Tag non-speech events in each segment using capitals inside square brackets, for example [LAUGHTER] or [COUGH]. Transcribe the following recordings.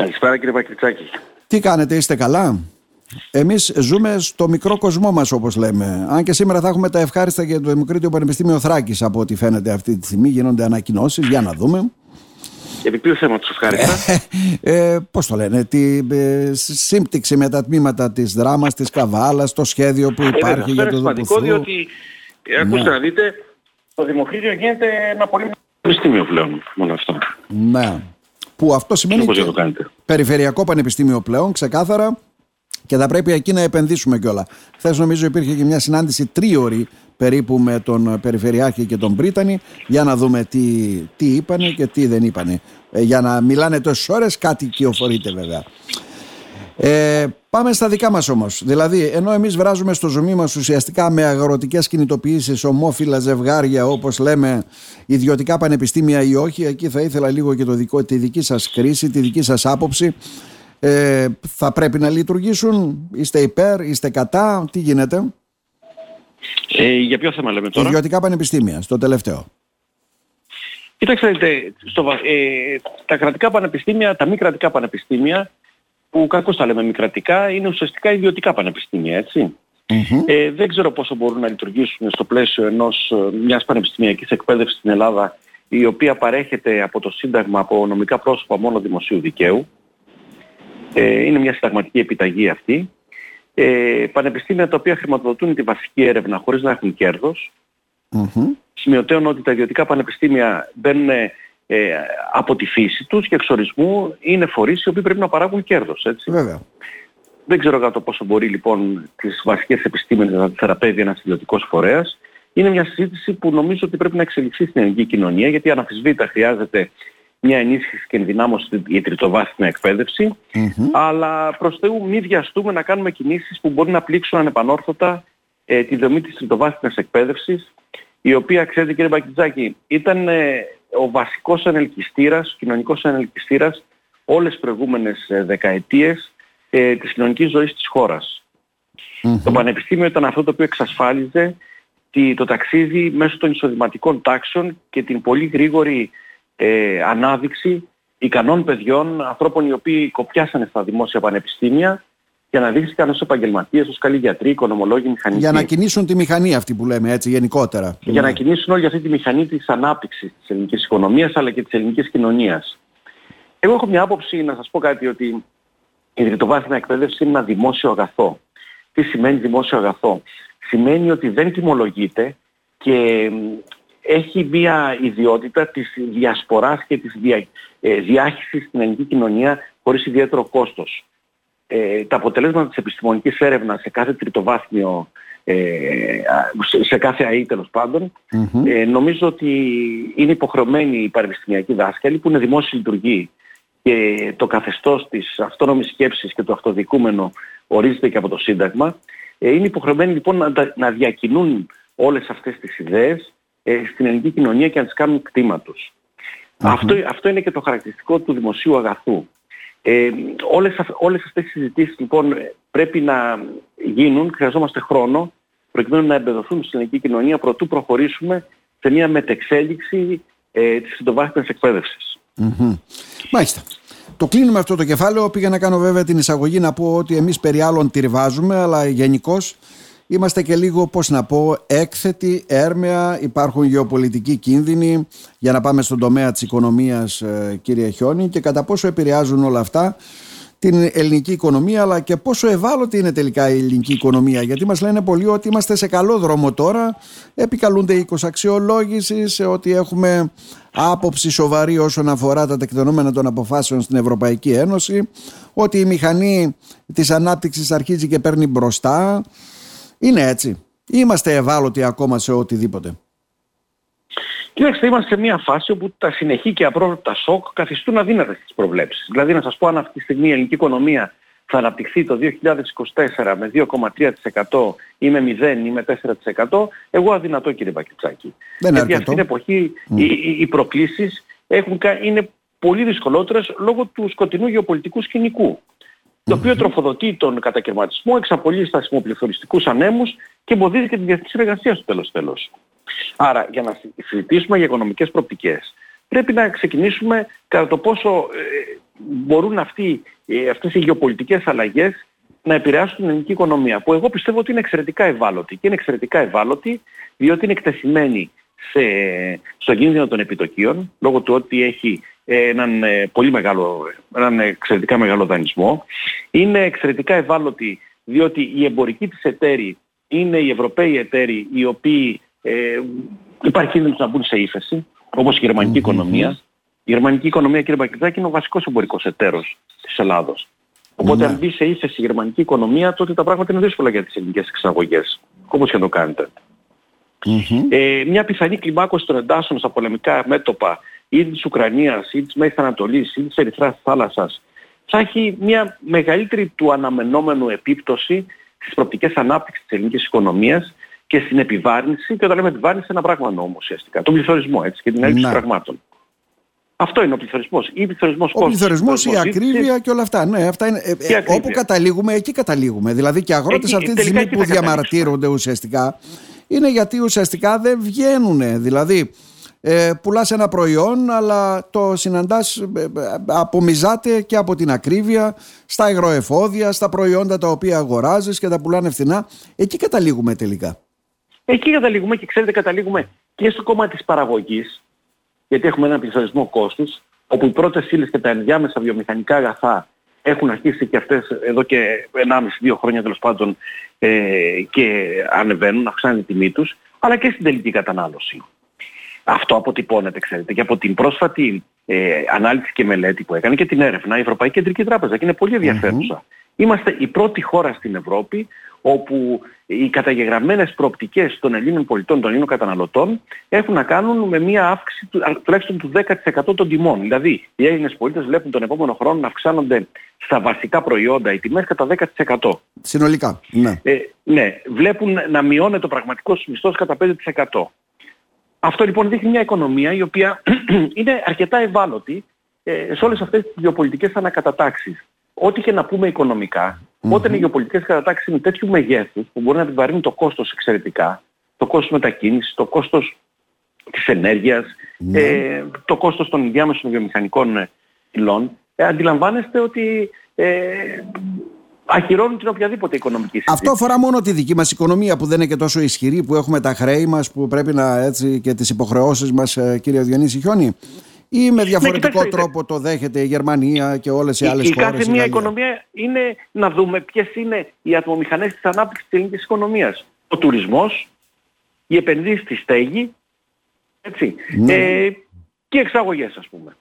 Καλησπέρα κύριε Πακριτσάκη. Τι κάνετε, είστε καλά; Εμείς ζούμε στο μικρό κοσμό μας όπως λέμε. Αν και σήμερα θα έχουμε τα ευχάριστα για το Δημοκρίτιο Πανεπιστήμιο Θράκης από ό,τι φαίνεται αυτή τη στιγμή. Γίνονται ανακοινώσεις, για να δούμε. Επί ποιο θέμα τους ευχάριστα; ε, πώς το λένε, τη ε, σύμπτυξη με τα τμήματα της δράμας, της καβάλας, το σχέδιο που υπάρχει για το Είναι σημαντικό διότι, ε, ακούστε ναι. να δείτε, το Δημοκρίτιο γίνεται ένα πολύ πανεπιστήμιο πλέον, μόνο αυτό. Ναι. Που αυτό σημαίνει και περιφερειακό πανεπιστήμιο πλέον, ξεκάθαρα, και θα πρέπει εκεί να επενδύσουμε κιόλα. Χθες νομίζω υπήρχε και μια συνάντηση τρίωρη περίπου με τον Περιφερειάρχη και τον Πρίτανη για να δούμε τι, τι είπανε και τι δεν είπανε. Ε, για να μιλάνε τόσες ώρες, κάτι κυοφορείται βέβαια. Ε, πάμε στα δικά μας όμως. Δηλαδή, ενώ εμείς βράζουμε στο ζωμί μας ουσιαστικά με αγροτικές κινητοποιήσεις, ομόφυλα ζευγάρια, όπως λέμε, ιδιωτικά πανεπιστήμια ή όχι, εκεί θα ήθελα λίγο και το δικό, τη δική σας κρίση, τη δική σας άποψη. Ε, θα πρέπει να λειτουργήσουν, είστε υπέρ, είστε κατά, τι γίνεται; Ε, για ποιο θέμα λέμε τώρα; Ιδιωτικά πανεπιστήμια, στο τελευταίο. Κοιτάξτε, στο, ε, τα κρατικά πανεπιστήμια, τα μη κρατικά πανεπιστήμια, που κακώς τα λέμε μη κρατικά, είναι ουσιαστικά ιδιωτικά πανεπιστήμια, Ε, δεν ξέρω πόσο μπορούν να λειτουργήσουν στο πλαίσιο ενός, ε, μιας πανεπιστημιακής εκπαίδευσης στην Ελλάδα, η οποία παρέχεται από το Σύνταγμα από νομικά πρόσωπα μόνο δημοσίου δικαίου. Ε, είναι μια συνταγματική επιταγή αυτή ε, πανεπιστήμια τα οποία χρηματοδοτούν τη βασική έρευνα χωρίς να έχουν κέρδος. Mm-hmm. ότι τα ιδιωτικά πανεπιστήμια μπαίνουν ε, από τη φύση τους και εξορισμού είναι φορείς οι οποίοι πρέπει να παράγουν κέρδος. Έτσι. Βέβαια. Δεν ξέρω κατά το πόσο μπορεί λοιπόν τις βασικές επιστήμες να θεραπεύει ένας ιδιωτικός φορέας. Είναι μια συζήτηση που νομίζω ότι πρέπει να εξελιχθεί στην ελληνική κοινωνία γιατί αναφυσβήτα χρειάζεται μια ενίσχυση και ενδυνάμωση για τριτοβάθμια αλλά προς Θεού μη βιαστούμε να κάνουμε κινήσεις που μπορεί να πλήξουν ανεπανόρθωτα ε, τη δομή της τριτοβάθμιας εκπαίδευσης, η οποία, ξέρετε κύριε Μπακιτζάκη, ήταν ε, ο βασικός ανελκυστήρας, ο κοινωνικός ανελκυστήρας όλες τις προηγούμενες ε, δεκαετίες ε, της κοινωνικής ζωής της χωρας Το πανεπιστήμιο ήταν αυτό το οποίο εξασφάλιζε το ταξίδι μέσω των εισοδηματικών τάξεων και την πολύ γρήγορη ε, ανάδειξη ικανών παιδιών, ανθρώπων οι οποίοι κοπιάσανε στα δημόσια πανεπιστήμια και αναδείχθηκαν ως επαγγελματίες, ως καλοί γιατροί, οικονομολόγοι, μηχανικοί. Για να κινήσουν τη μηχανή αυτή που λέμε έτσι γενικότερα. Για να κινήσουν όλη αυτή τη μηχανή της ανάπτυξης της ελληνικής οικονομίας αλλά και της ελληνικής κοινωνίας. Εγώ έχω μια άποψη να σας πω κάτι ότι η τριτοβάθμια εκπαίδευση είναι ένα δημόσιο αγαθό. Τι σημαίνει δημόσιο αγαθό; Σημαίνει ότι δεν τιμολογείται και έχει μια ιδιότητα της διασποράς και της δια, ε, διάχυσης στην ελληνική κοινωνία χωρίς ιδιαίτερο κόστος. Ε, τα αποτελέσματα της επιστημονικής έρευνας σε κάθε τριτοβάθμιο, ε, σε κάθε ΑΕ τέλος ε, νομίζω ότι είναι υποχρεωμένοι οι πανεπιστημιακοί δάσκαλοι που είναι δημόσιοι λειτουργοί και το καθεστώς της αυτόνομης σκέψης και το αυτοδικούμενο ορίζεται και από το Σύνταγμα, ε, είναι υποχρεωμένοι λοιπόν να, να διακινούν όλες αυτές τις ιδέες ε, στην ελληνική κοινωνία και να τις κάνουν κτήμα τους. Αυτό, αυτό είναι και το χαρακτηριστικό του δημοσίου αγαθού. Ε, όλες, όλες αυτές τις συζητήσεις λοιπόν πρέπει να γίνουν, χρειαζόμαστε χρόνο προκειμένου να εμπεδοθούν στην ελληνική κοινωνία προτού προχωρήσουμε σε μια μετεξέλιξη ε, της συντοβάθμιας εκπαίδευσης. Mm-hmm. Μάλιστα. Το κλείνουμε αυτό το κεφάλαιο. Πήγα να κάνω βέβαια την εισαγωγή να πω ότι εμείς περί άλλων τυρβάζουμε, αλλά γενικώς Είμαστε και λίγο, πώς να πω, έκθετοι, έρμεα, υπάρχουν γεωπολιτικοί κίνδυνοι για να πάμε στον τομέα της οικονομίας, ε, κύριε Χιόνι, και κατά πόσο επηρεάζουν όλα αυτά την ελληνική οικονομία, αλλά και πόσο ευάλωτη είναι τελικά η ελληνική οικονομία. Γιατί μας λένε πολλοί ότι είμαστε σε καλό δρόμο τώρα, επικαλούνται οίκος αξιολόγησης, ότι έχουμε άποψη σοβαρή όσον αφορά τα τεκτενόμενα των αποφάσεων στην Ευρωπαϊκή Ένωση, ότι η μηχανή της ανάπτυξης αρχίζει και παίρνει μπροστά, είναι έτσι. Είμαστε ευάλωτοι ακόμα σε οτιδήποτε. Κοιτάξτε, είμαστε σε μια φάση όπου τα συνεχή και απρόβλεπτα σοκ καθιστούν αδύνατες τις προβλέψεις. Δηλαδή να σας πω αν αυτή τη στιγμή η ελληνική οικονομία θα αναπτυχθεί το 2024 με 2,3% ή με 0% ή με 4% εγώ αδυνατό κύριε Μπακιτσάκη. Δεν Γιατί αυτή την εποχή mm. οι, οι προκλήσεις έχουν, είναι πολύ δυσκολότερες λόγω του σκοτεινού γεωπολιτικού σκηνικού το οποίο τροφοδοτεί τον κατακαιρματισμό, εξαπολύει στασιμοπληθωριστικούς ανέμους και εμποδίζει και τη διεθνή συνεργασία στο τέλος τέλος. Άρα για να συζητήσουμε για οικονομικές προοπτικές πρέπει να ξεκινήσουμε κατά το πόσο ε, μπορούν αυτοί, ε, αυτές οι γεωπολιτικές αλλαγές να επηρεάσουν την ελληνική οικονομία που εγώ πιστεύω ότι είναι εξαιρετικά ευάλωτη και είναι εξαιρετικά ευάλωτη διότι είναι εκτεθειμένη σε, στο κίνδυνο των επιτοκίων λόγω του ότι έχει έναν ε, πολύ μεγάλο, έναν εξαιρετικά μεγάλο δανεισμό. Είναι εξαιρετικά ευάλωτη διότι οι εμπορικοί της εταίροι είναι οι Ευρωπαίοι εταίροι οι οποίοι ε, υπάρχει κίνδυνος να μπουν σε ύφεση όπως η γερμανικη οικονομία. Η γερμανική οικονομία κύριε Μπακριτάκη είναι ο βασικός εμπορικός εταίρος της Ελλάδος. Οπότε αν μπει σε ύφεση η γερμανική οικονομία τότε τα πράγματα είναι δύσκολα για τις ελληνικές εξαγωγές. Όπως και το κάνετε. Ε, μια πιθανή κλιμάκωση των εντάσσεων στα πολεμικά μέτωπα ή της Ουκρανίας ή της Μέσης Ανατολής ή της Ερυθράς θάλασσας θα έχει μια μεγαλύτερη του αναμενόμενου επίπτωση στις προοπτικές ανάπτυξης της ελληνικής οικονομίας και στην επιβάρυνση, και όταν λέμε επιβάρυνση ένα πράγμα νόμο ουσιαστικά, τον πληθωρισμό έτσι και την έλλειψη ναι. πραγμάτων. Αυτό είναι ο πληθωρισμός. Ή πληθωρισμός ο πληθωρισμός, η ακρίβεια και όλα αυτά. Ναι, αυτά είναι, ε, ε όπου καταλήγουμε, εκεί καταλήγουμε. Δηλαδή και αγρότες αυτή τη στιγμή που διαμαρτύρονται ουσιαστικά είναι γιατί ουσιαστικά δεν βγαίνουν. Δηλαδή ε, πουλάς ένα προϊόν αλλά το συναντάς ε, ε, απομιζάται και από την ακρίβεια στα υγροεφόδια, στα προϊόντα τα οποία αγοράζεις και τα πουλάνε φθηνά. Εκεί καταλήγουμε τελικά. Εκεί καταλήγουμε και ξέρετε καταλήγουμε και στο κόμμα της παραγωγής γιατί έχουμε έναν πληθωρισμό κόστους όπου οι πρώτες ύλες και τα ενδιάμεσα βιομηχανικά αγαθά έχουν αρχίσει και αυτές εδώ και 1,5-2 χρόνια τέλος πάντων ε, και ανεβαίνουν, αυξάνει τη τιμή τους, αλλά και στην τελική κατανάλωση. Αυτό αποτυπώνεται, ξέρετε, και από την πρόσφατη ε, ανάλυση και μελέτη που έκανε και την έρευνα η Ευρωπαϊκή Κεντρική Τράπεζα και είναι πολύ Είμαστε η πρώτη χώρα στην Ευρώπη όπου οι καταγεγραμμένες προοπτικές των Ελλήνων πολιτών, των Ελλήνων καταναλωτών έχουν να κάνουν με μια αύξηση του, τουλάχιστον του 10% των τιμών. Δηλαδή οι Έλληνες πολίτες βλέπουν τον επόμενο χρόνο να αυξάνονται στα βασικά προϊόντα οι τιμές κατά 10%. Συνολικά, ναι. Ε, ναι, βλέπουν να μειώνεται ο πραγματικός μισθός κατά 5%. Αυτό λοιπόν δείχνει μια οικονομία η οποία [CLEARS THROAT] είναι αρκετά ευάλωτη ε, σε όλες αυτές τις γεωπολιτικές ανακατατάξεις. Ό,τι και να πούμε οικονομικά, mm-hmm. όταν οι γεωπολιτικές κατατάξεις είναι τέτοιου μεγέθους που μπορεί να επιβαρύνουν το κόστος εξαιρετικά, το κόστος μετακίνησης, το κόστος της ενέργειας, mm-hmm. ε, το κόστος των διάμεσων βιομηχανικών υλών, ε, αντιλαμβάνεστε ότι ε, ακυρώνουν την οποιαδήποτε οικονομική συζήτηση. Αυτό αφορά μόνο τη δική μας οικονομία που δεν είναι και τόσο ισχυρή, που έχουμε τα χρέη μας, που πρέπει να έτσι και τις υποχρεώσεις μας, ε, κύριε Διονύση Χιόνι. Ή με διαφορετικό ναι, τρόπο το δέχεται η Γερμανία και όλες οι άλλες χώρες. Η κάθε μια οικονομία είναι να δούμε ποιες είναι οι ατμομηχανές της ανάπτυξης της ελληνικής οικονομίας. Ο τουρισμός, οι επενδύσεις στη στέγη, έτσι, ναι. ε, και εξαγωγές, ας πούμε.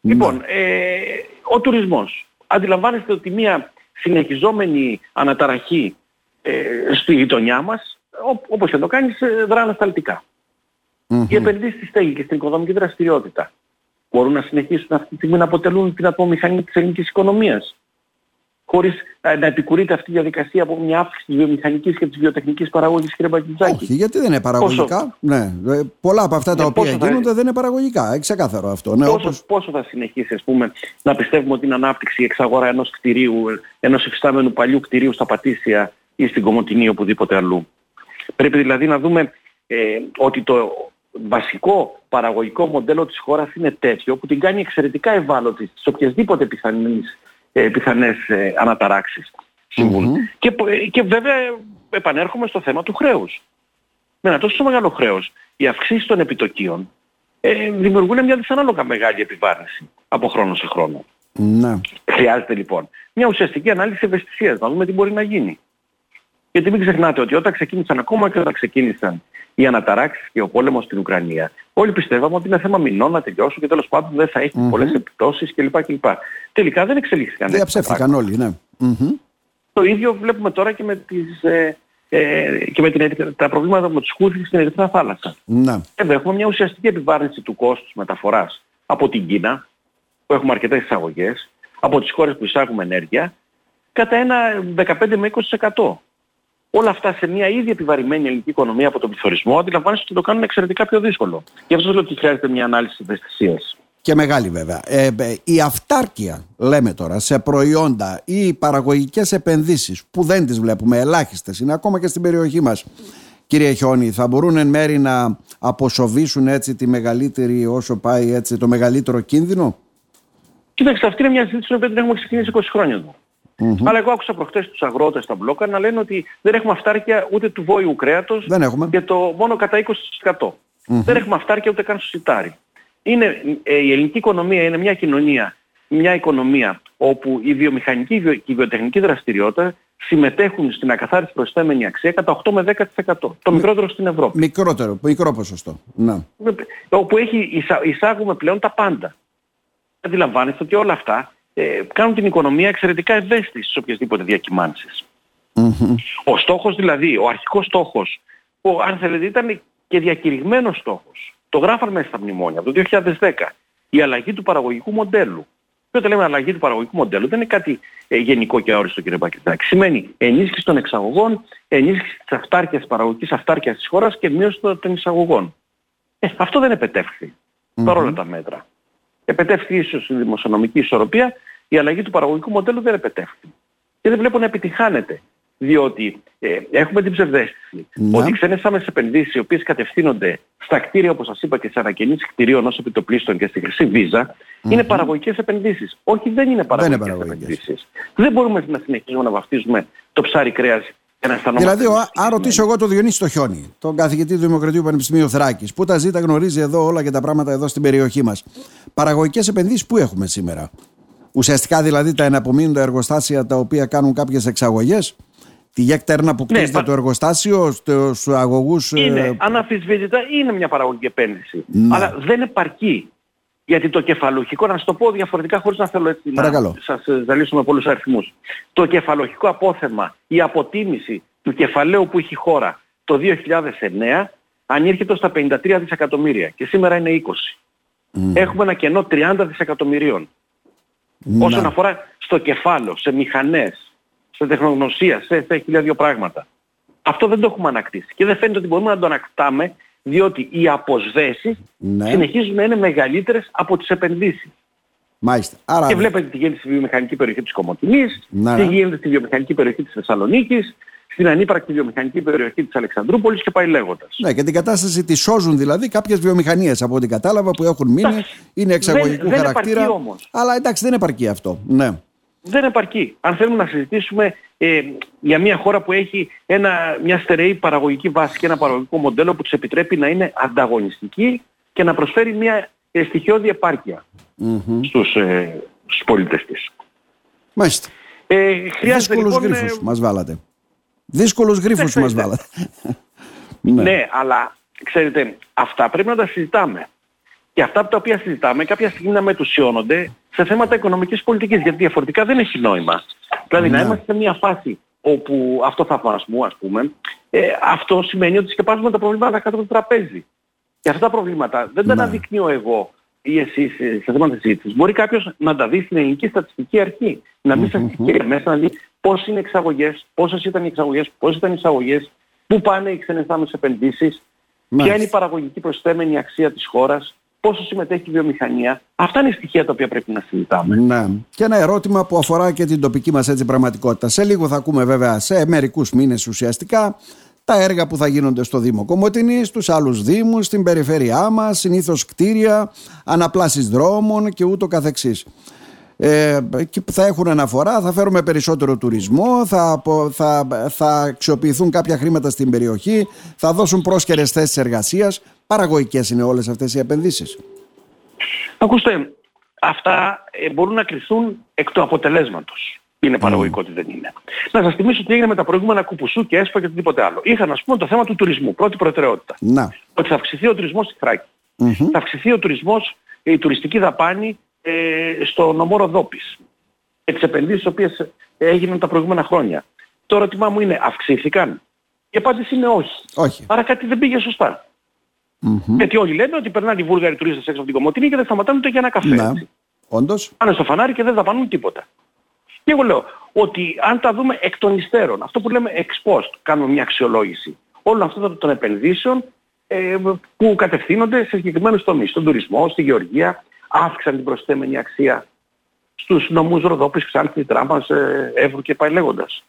Ναι. Λοιπόν, ε, ο τουρισμός. Αντιλαμβάνεστε ότι μια συνεχιζόμενη αναταραχή ε, στη γειτονιά μας, όπως και το κάνεις, ε, δρά ανασταλτικά. Mm-hmm. Οι επενδύσεις στη στέγη και στην οικονομική δραστηριότητα μπορούν να συνεχίσουν αυτή τη στιγμή να αποτελούν την ατμομηχανή της ελληνικής οικονομίας χωρίς ε, να επικουρείται αυτή η διαδικασία από μια αύξηση της βιομηχανικής και της βιοτεχνικής παραγωγής, κύριε Μπακιτζάκη. Όχι, γιατί δεν είναι παραγωγικά; Πόσο... Ναι. Ε, πολλά από αυτά τα ναι, οποία γίνονται δεν είναι παραγωγικά. Έχει ξεκάθαρο αυτό. Ναι, πόσο, όπως... πόσο θα συνεχίσει, ας πούμε, να πιστεύουμε ότι είναι ανάπτυξη η εξαγορά ενός κτηρίου, ενός υφιστάμενου παλιού κτηρίου στα Πατήσια ή στην Κομωτινή οπουδήποτε αλλού; Πρέπει δηλαδή να δούμε ε, ότι το βασικό παραγωγικό μοντέλο της χώρας είναι τέτοιο που την κάνει εξαιρετικά ευάλωτη στις οποιασδήποτε πιθανές ε, πιθανές ε, αναταράξεις Και, και βέβαια επανέρχομαι στο θέμα του χρέους. Με ένα τόσο μεγάλο χρέος, οι αυξήσεις των επιτοκίων ε, δημιουργούν μια δυσανάλογα μεγάλη επιβάρυνση από χρόνο σε χρόνο. Ναι. Χρειάζεται λοιπόν μια ουσιαστική ανάλυση ευαισθησίας, να δούμε τι μπορεί να γίνει. Γιατί μην ξεχνάτε ότι όταν ξεκίνησαν, ακόμα και όταν ξεκίνησαν οι αναταράξεις και ο πόλεμος στην Ουκρανία, όλοι πιστεύαμε ότι είναι θέμα μηνών να τελειώσουν και τέλος πάντων δεν θα έχει mm-hmm. πολλές επιπτώσεις κλπ. κλπ. Τελικά δεν εξελίχθηκαν. Διαψεύθηκαν όλοι, ναι. Το ίδιο βλέπουμε τώρα και με, τις, ε, ε, και με την, τα προβλήματα με τους Χούθης στην Ερυθρά Θάλασσα. Ναι. έχουμε μια ουσιαστική επιβάρυνση του κόστους μεταφοράς από την Κίνα, που έχουμε αρκετές εισαγωγές, από τις χώρες που εισάγουμε ενέργεια, κατά ένα 15 με 20% όλα αυτά σε μια ήδη επιβαρημένη ελληνική οικονομία από τον πληθωρισμό, αντιλαμβάνεστε ότι το κάνουν εξαιρετικά πιο δύσκολο. Γι' αυτό λέω ότι χρειάζεται μια ανάλυση ευαισθησίας. Και μεγάλη βέβαια. Ε, η αυτάρκεια, λέμε τώρα, σε προϊόντα ή παραγωγικές επενδύσεις που δεν τις βλέπουμε, ελάχιστες είναι ακόμα και στην περιοχή μας, κύριε Χιόνι, θα μπορούν εν μέρη να αποσοβήσουν έτσι τη μεγαλύτερη, όσο πάει έτσι, το μεγαλύτερο κίνδυνο; Κοίταξε, αυτή είναι μια συζήτηση που δεν έχουμε ξεκινήσει 20 χρόνια τώρα. Mm-hmm. Αλλά εγώ άκουσα προχτές τους αγρότες στα μπλόκα να λένε ότι δεν έχουμε αυτάρκεια ούτε του βόηου κρέατος δεν έχουμε. και το μόνο κατά 20%. Mm-hmm. Δεν έχουμε αυτάρκεια ούτε καν στο σιτάρι. Είναι, ε, η ελληνική οικονομία είναι μια κοινωνία, μια οικονομία όπου η βιομηχανική και η βιοτεχνική δραστηριότητα συμμετέχουν στην ακαθάριστη προσθέμενη αξία κατά 8 με 10%. Το μικρότερο στην Ευρώπη. Μικρότερο, μικρό ποσοστό. Να. Όπου έχει, εισά, εισάγουμε πλέον τα πάντα. Αντιλαμβάνεστε ότι όλα αυτά ε, κάνουν την οικονομία εξαιρετικά ευαίσθητη στις οποιασδήποτε διακυμάνσεις. Mm-hmm. Ο στόχος δηλαδή, ο αρχικός στόχος, που αν θέλετε ήταν και διακηρυγμένος στόχος, το γράφαν μέσα στα μνημόνια από το 2010, η αλλαγή του παραγωγικού μοντέλου. Και όταν λέμε αλλαγή του παραγωγικού μοντέλου δεν είναι κάτι ε, γενικό και αόριστο κύριε Πακετάκη. Σημαίνει ενίσχυση των εξαγωγών, ενίσχυση της αυτάρκειας, της παραγωγικής αυτάρκειας της χώρας και μείωση των εισαγωγών. Ε, αυτό δεν επετεύχθη mm-hmm. παρόλα τα μέτρα. Επετεύχθη ίσως η δημοσιονομική ισορροπία, η αλλαγή του παραγωγικού μοντέλου δεν επετεύχθη. Και δεν βλέπω να επιτυχάνεται. Διότι ε, έχουμε την ψευδέστηση ναι. ότι οι ξένες άμεσες επενδύσεις οι οποίες κατευθύνονται στα κτίρια όπως σας είπα και σε ανακαινήσεις κτηρίων ως επιτοπλίστων και στη χρυσή βίζα mm-hmm. είναι παραγωγικές επενδύσεις. Όχι δεν είναι παραγωγικές, δεν είναι παραγωγικές. επενδύσεις. Δεν μπορούμε να συνεχίσουμε να βαφτίζουμε το ψάρι κρέας Δηλαδή, αν ρωτήσω εγώ τον Διονύση το Χιόνι, τον καθηγητή του Δημοκρατίου Πανεπιστημίου Θράκης, που τα ζήτα γνωρίζει εδώ όλα και τα πράγματα εδώ στην περιοχή μας. Παραγωγικές επενδύσεις που έχουμε σήμερα. Ουσιαστικά δηλαδή τα εναπομείνοντα εργοστάσια τα οποία κάνουν κάποιες εξαγωγές. Τη γέκτερνα που κτίζεται ναι, το εργοστάσιο στους αγωγούς. Είναι, ε... αναφυσβήτητα, είναι μια παραγωγική επένδυση. Ναι. Αλλά δεν επαρκεί. Γιατί το κεφαλουχικό, να σας το πω διαφορετικά χωρίς να θέλω έτσι Παρακαλώ. να σας ζαλίσω με πολλούς αριθμούς. Το κεφαλουχικό απόθεμα, η αποτίμηση του κεφαλαίου που έχει η χώρα το 2009 ανήρχεται στα 53 δισεκατομμύρια και σήμερα είναι 20. Έχουμε ένα κενό 30 δισεκατομμυρίων. Να. Όσον αφορά στο κεφάλαιο, σε μηχανές, σε τεχνογνωσία, σε, σε χίλια δύο πράγματα. Αυτό δεν το έχουμε ανακτήσει και δεν φαίνεται ότι μπορούμε να το ανακτάμε διότι οι αποσβέσεις ναι. συνεχίζουν να είναι μεγαλύτερες από τις επενδύσεις. Μάλιστα. Άρα... Και βλέπετε τι γίνεται στη βιομηχανική περιοχή της Κομωτινής, ναι. τι γίνεται στη βιομηχανική περιοχή της Θεσσαλονίκης, στην ανύπαρκτη βιομηχανική περιοχή της Αλεξανδρούπολης και πάει λέγοντας. Ναι, και την κατάσταση τη σώζουν δηλαδή κάποιες βιομηχανίες από ό,τι κατάλαβα που έχουν μείνει, είναι εξαγωγικού δεν, χαρακτήρα. Δεν όμως. Αλλά εντάξει δεν επαρκεί αυτό. Ναι. Δεν επαρκεί. Αν θέλουμε να συζητήσουμε ε, για μια χώρα που έχει ένα, μια στερεή παραγωγική βάση και ένα παραγωγικό μοντέλο που της επιτρέπει να είναι ανταγωνιστική και να προσφέρει μια ε, στοιχειώδη επάρκεια mm-hmm. στους, ε, στους πολίτες της. Μάλιστα. Ε, Δύσκολους λοιπόν, γρίφους ε, μας βάλατε. Δύσκολους γρίφους μας βάλατε. [LAUGHS] ναι. ναι, αλλά ξέρετε, αυτά πρέπει να τα συζητάμε. Και αυτά τα οποία συζητάμε κάποια στιγμή να μετουσιώνονται σε θέματα οικονομικής πολιτικής, γιατί διαφορετικά δεν έχει νόημα. Δηλαδή να ναι. είμαστε σε μια φάση όπου αυτό θα θαυμασμού ας πούμε, ε, αυτό σημαίνει ότι σκεπάζουμε τα προβλήματα κάτω από το τραπέζι. Και αυτά τα προβλήματα δεν τα ναι. αναδεικνύω εγώ ή εσείς σε θέματα συζήτησης. Μπορεί κάποιος να τα δει στην ελληνική στατιστική αρχή. Να μπει στατιστική μέσα να δει πώς είναι οι εξαγωγές, πόσες ήταν οι εξαγωγές, πόσες ήταν οι εισαγωγές, πού πάνε οι ξένες επενδύσεις, ποια είναι η παραγωγική προσθέμενη αξία της χώρας, πόσο συμμετέχει η βιομηχανία. Αυτά είναι στοιχεία τα οποία πρέπει να συζητάμε. Ναι. Και ένα ερώτημα που αφορά και την τοπική μας έτσι πραγματικότητα. Σε λίγο θα ακούμε βέβαια σε μερικούς μήνες ουσιαστικά τα έργα που θα γίνονται στο Δήμο Κομωτινής, στους άλλους Δήμους, στην περιφέρειά μας, συνήθως κτίρια, αναπλάσεις δρόμων και ούτω καθεξής. Ε, θα έχουν αναφορά, θα φέρουμε περισσότερο τουρισμό, θα, θα, θα αξιοποιηθούν κάποια χρήματα στην περιοχή, θα δώσουν πρόσκαιρες θέσεις εργασίας. Παραγωγικές είναι όλες αυτές οι επενδύσεις. Ακούστε, αυτά ε, μπορούν να κρυθούν εκ του αποτελέσματος. Είναι παραγωγικό ότι δεν είναι. Να σας θυμίσω τι έγινε με τα προηγούμενα κουπουσού και έσπα και οτιδήποτε άλλο. Είχαν ας πούμε το θέμα του τουρισμού, πρώτη προτεραιότητα. Να. Ότι θα αυξηθεί ο τουρισμός στη Θράκη. Mm-hmm. Θα αυξηθεί ο τουρισμός, η τουριστική δαπάνη ε, στο νομό Ροδόπης. Και τις επενδύσεις οι οποίες έγιναν τα προηγούμενα χρόνια. Το ερώτημά μου είναι αυξήθηκαν; Η απάντηση είναι όχι. όχι. Άρα κάτι δεν πήγε σωστά. Mm-hmm. Γιατί όλοι λένε ότι περνάνε οι Βούλγαροι τουρίστες έξω από την Κομωτινή και δεν σταματάνε ούτε για ένα καφέ. Ναι. Όντως. Πάνε στο φανάρι και δεν δαπανούν τίποτα. Και εγώ λέω ότι αν τα δούμε εκ των υστέρων, αυτό που λέμε ex post, κάνουμε μια αξιολόγηση όλων αυτών των επενδύσεων ε, που κατευθύνονται σε συγκεκριμένους τομείς, στον τουρισμό, στη γεωργία, αύξησαν την προσθέμενη αξία στους νομούς Ροδόπης, Ξάνθη, Τράμπας, ε, Εύρου και πάει λέγοντας.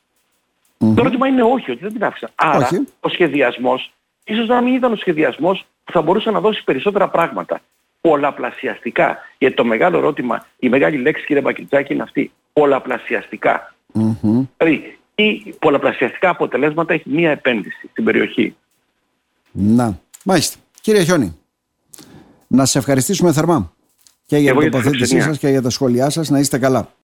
Mm-hmm. Το ερώτημα είναι όχι, ότι δεν την άφησαν. Άρα ο σχεδιασμός, ίσως να μην ήταν ο σχεδιασμός που θα μπορούσε να δώσει περισσότερα πράγματα. πολλαπλασιαστικά. Γιατί το μεγάλο ερώτημα, η μεγάλη λέξη κύριε Μπακριτζάκη είναι αυτή. Πολλαπλασιαστικά. Mm-hmm. Δηλαδή, ή πολλαπλασιαστικά αποτελέσματα έχει μία επένδυση στην περιοχή. Να, μάλιστα. Κύριε Χιόνι, να σε ευχαριστήσουμε θερμά και για την τοποθέτησή σας και για τα σχόλιά σας. Να είστε καλά.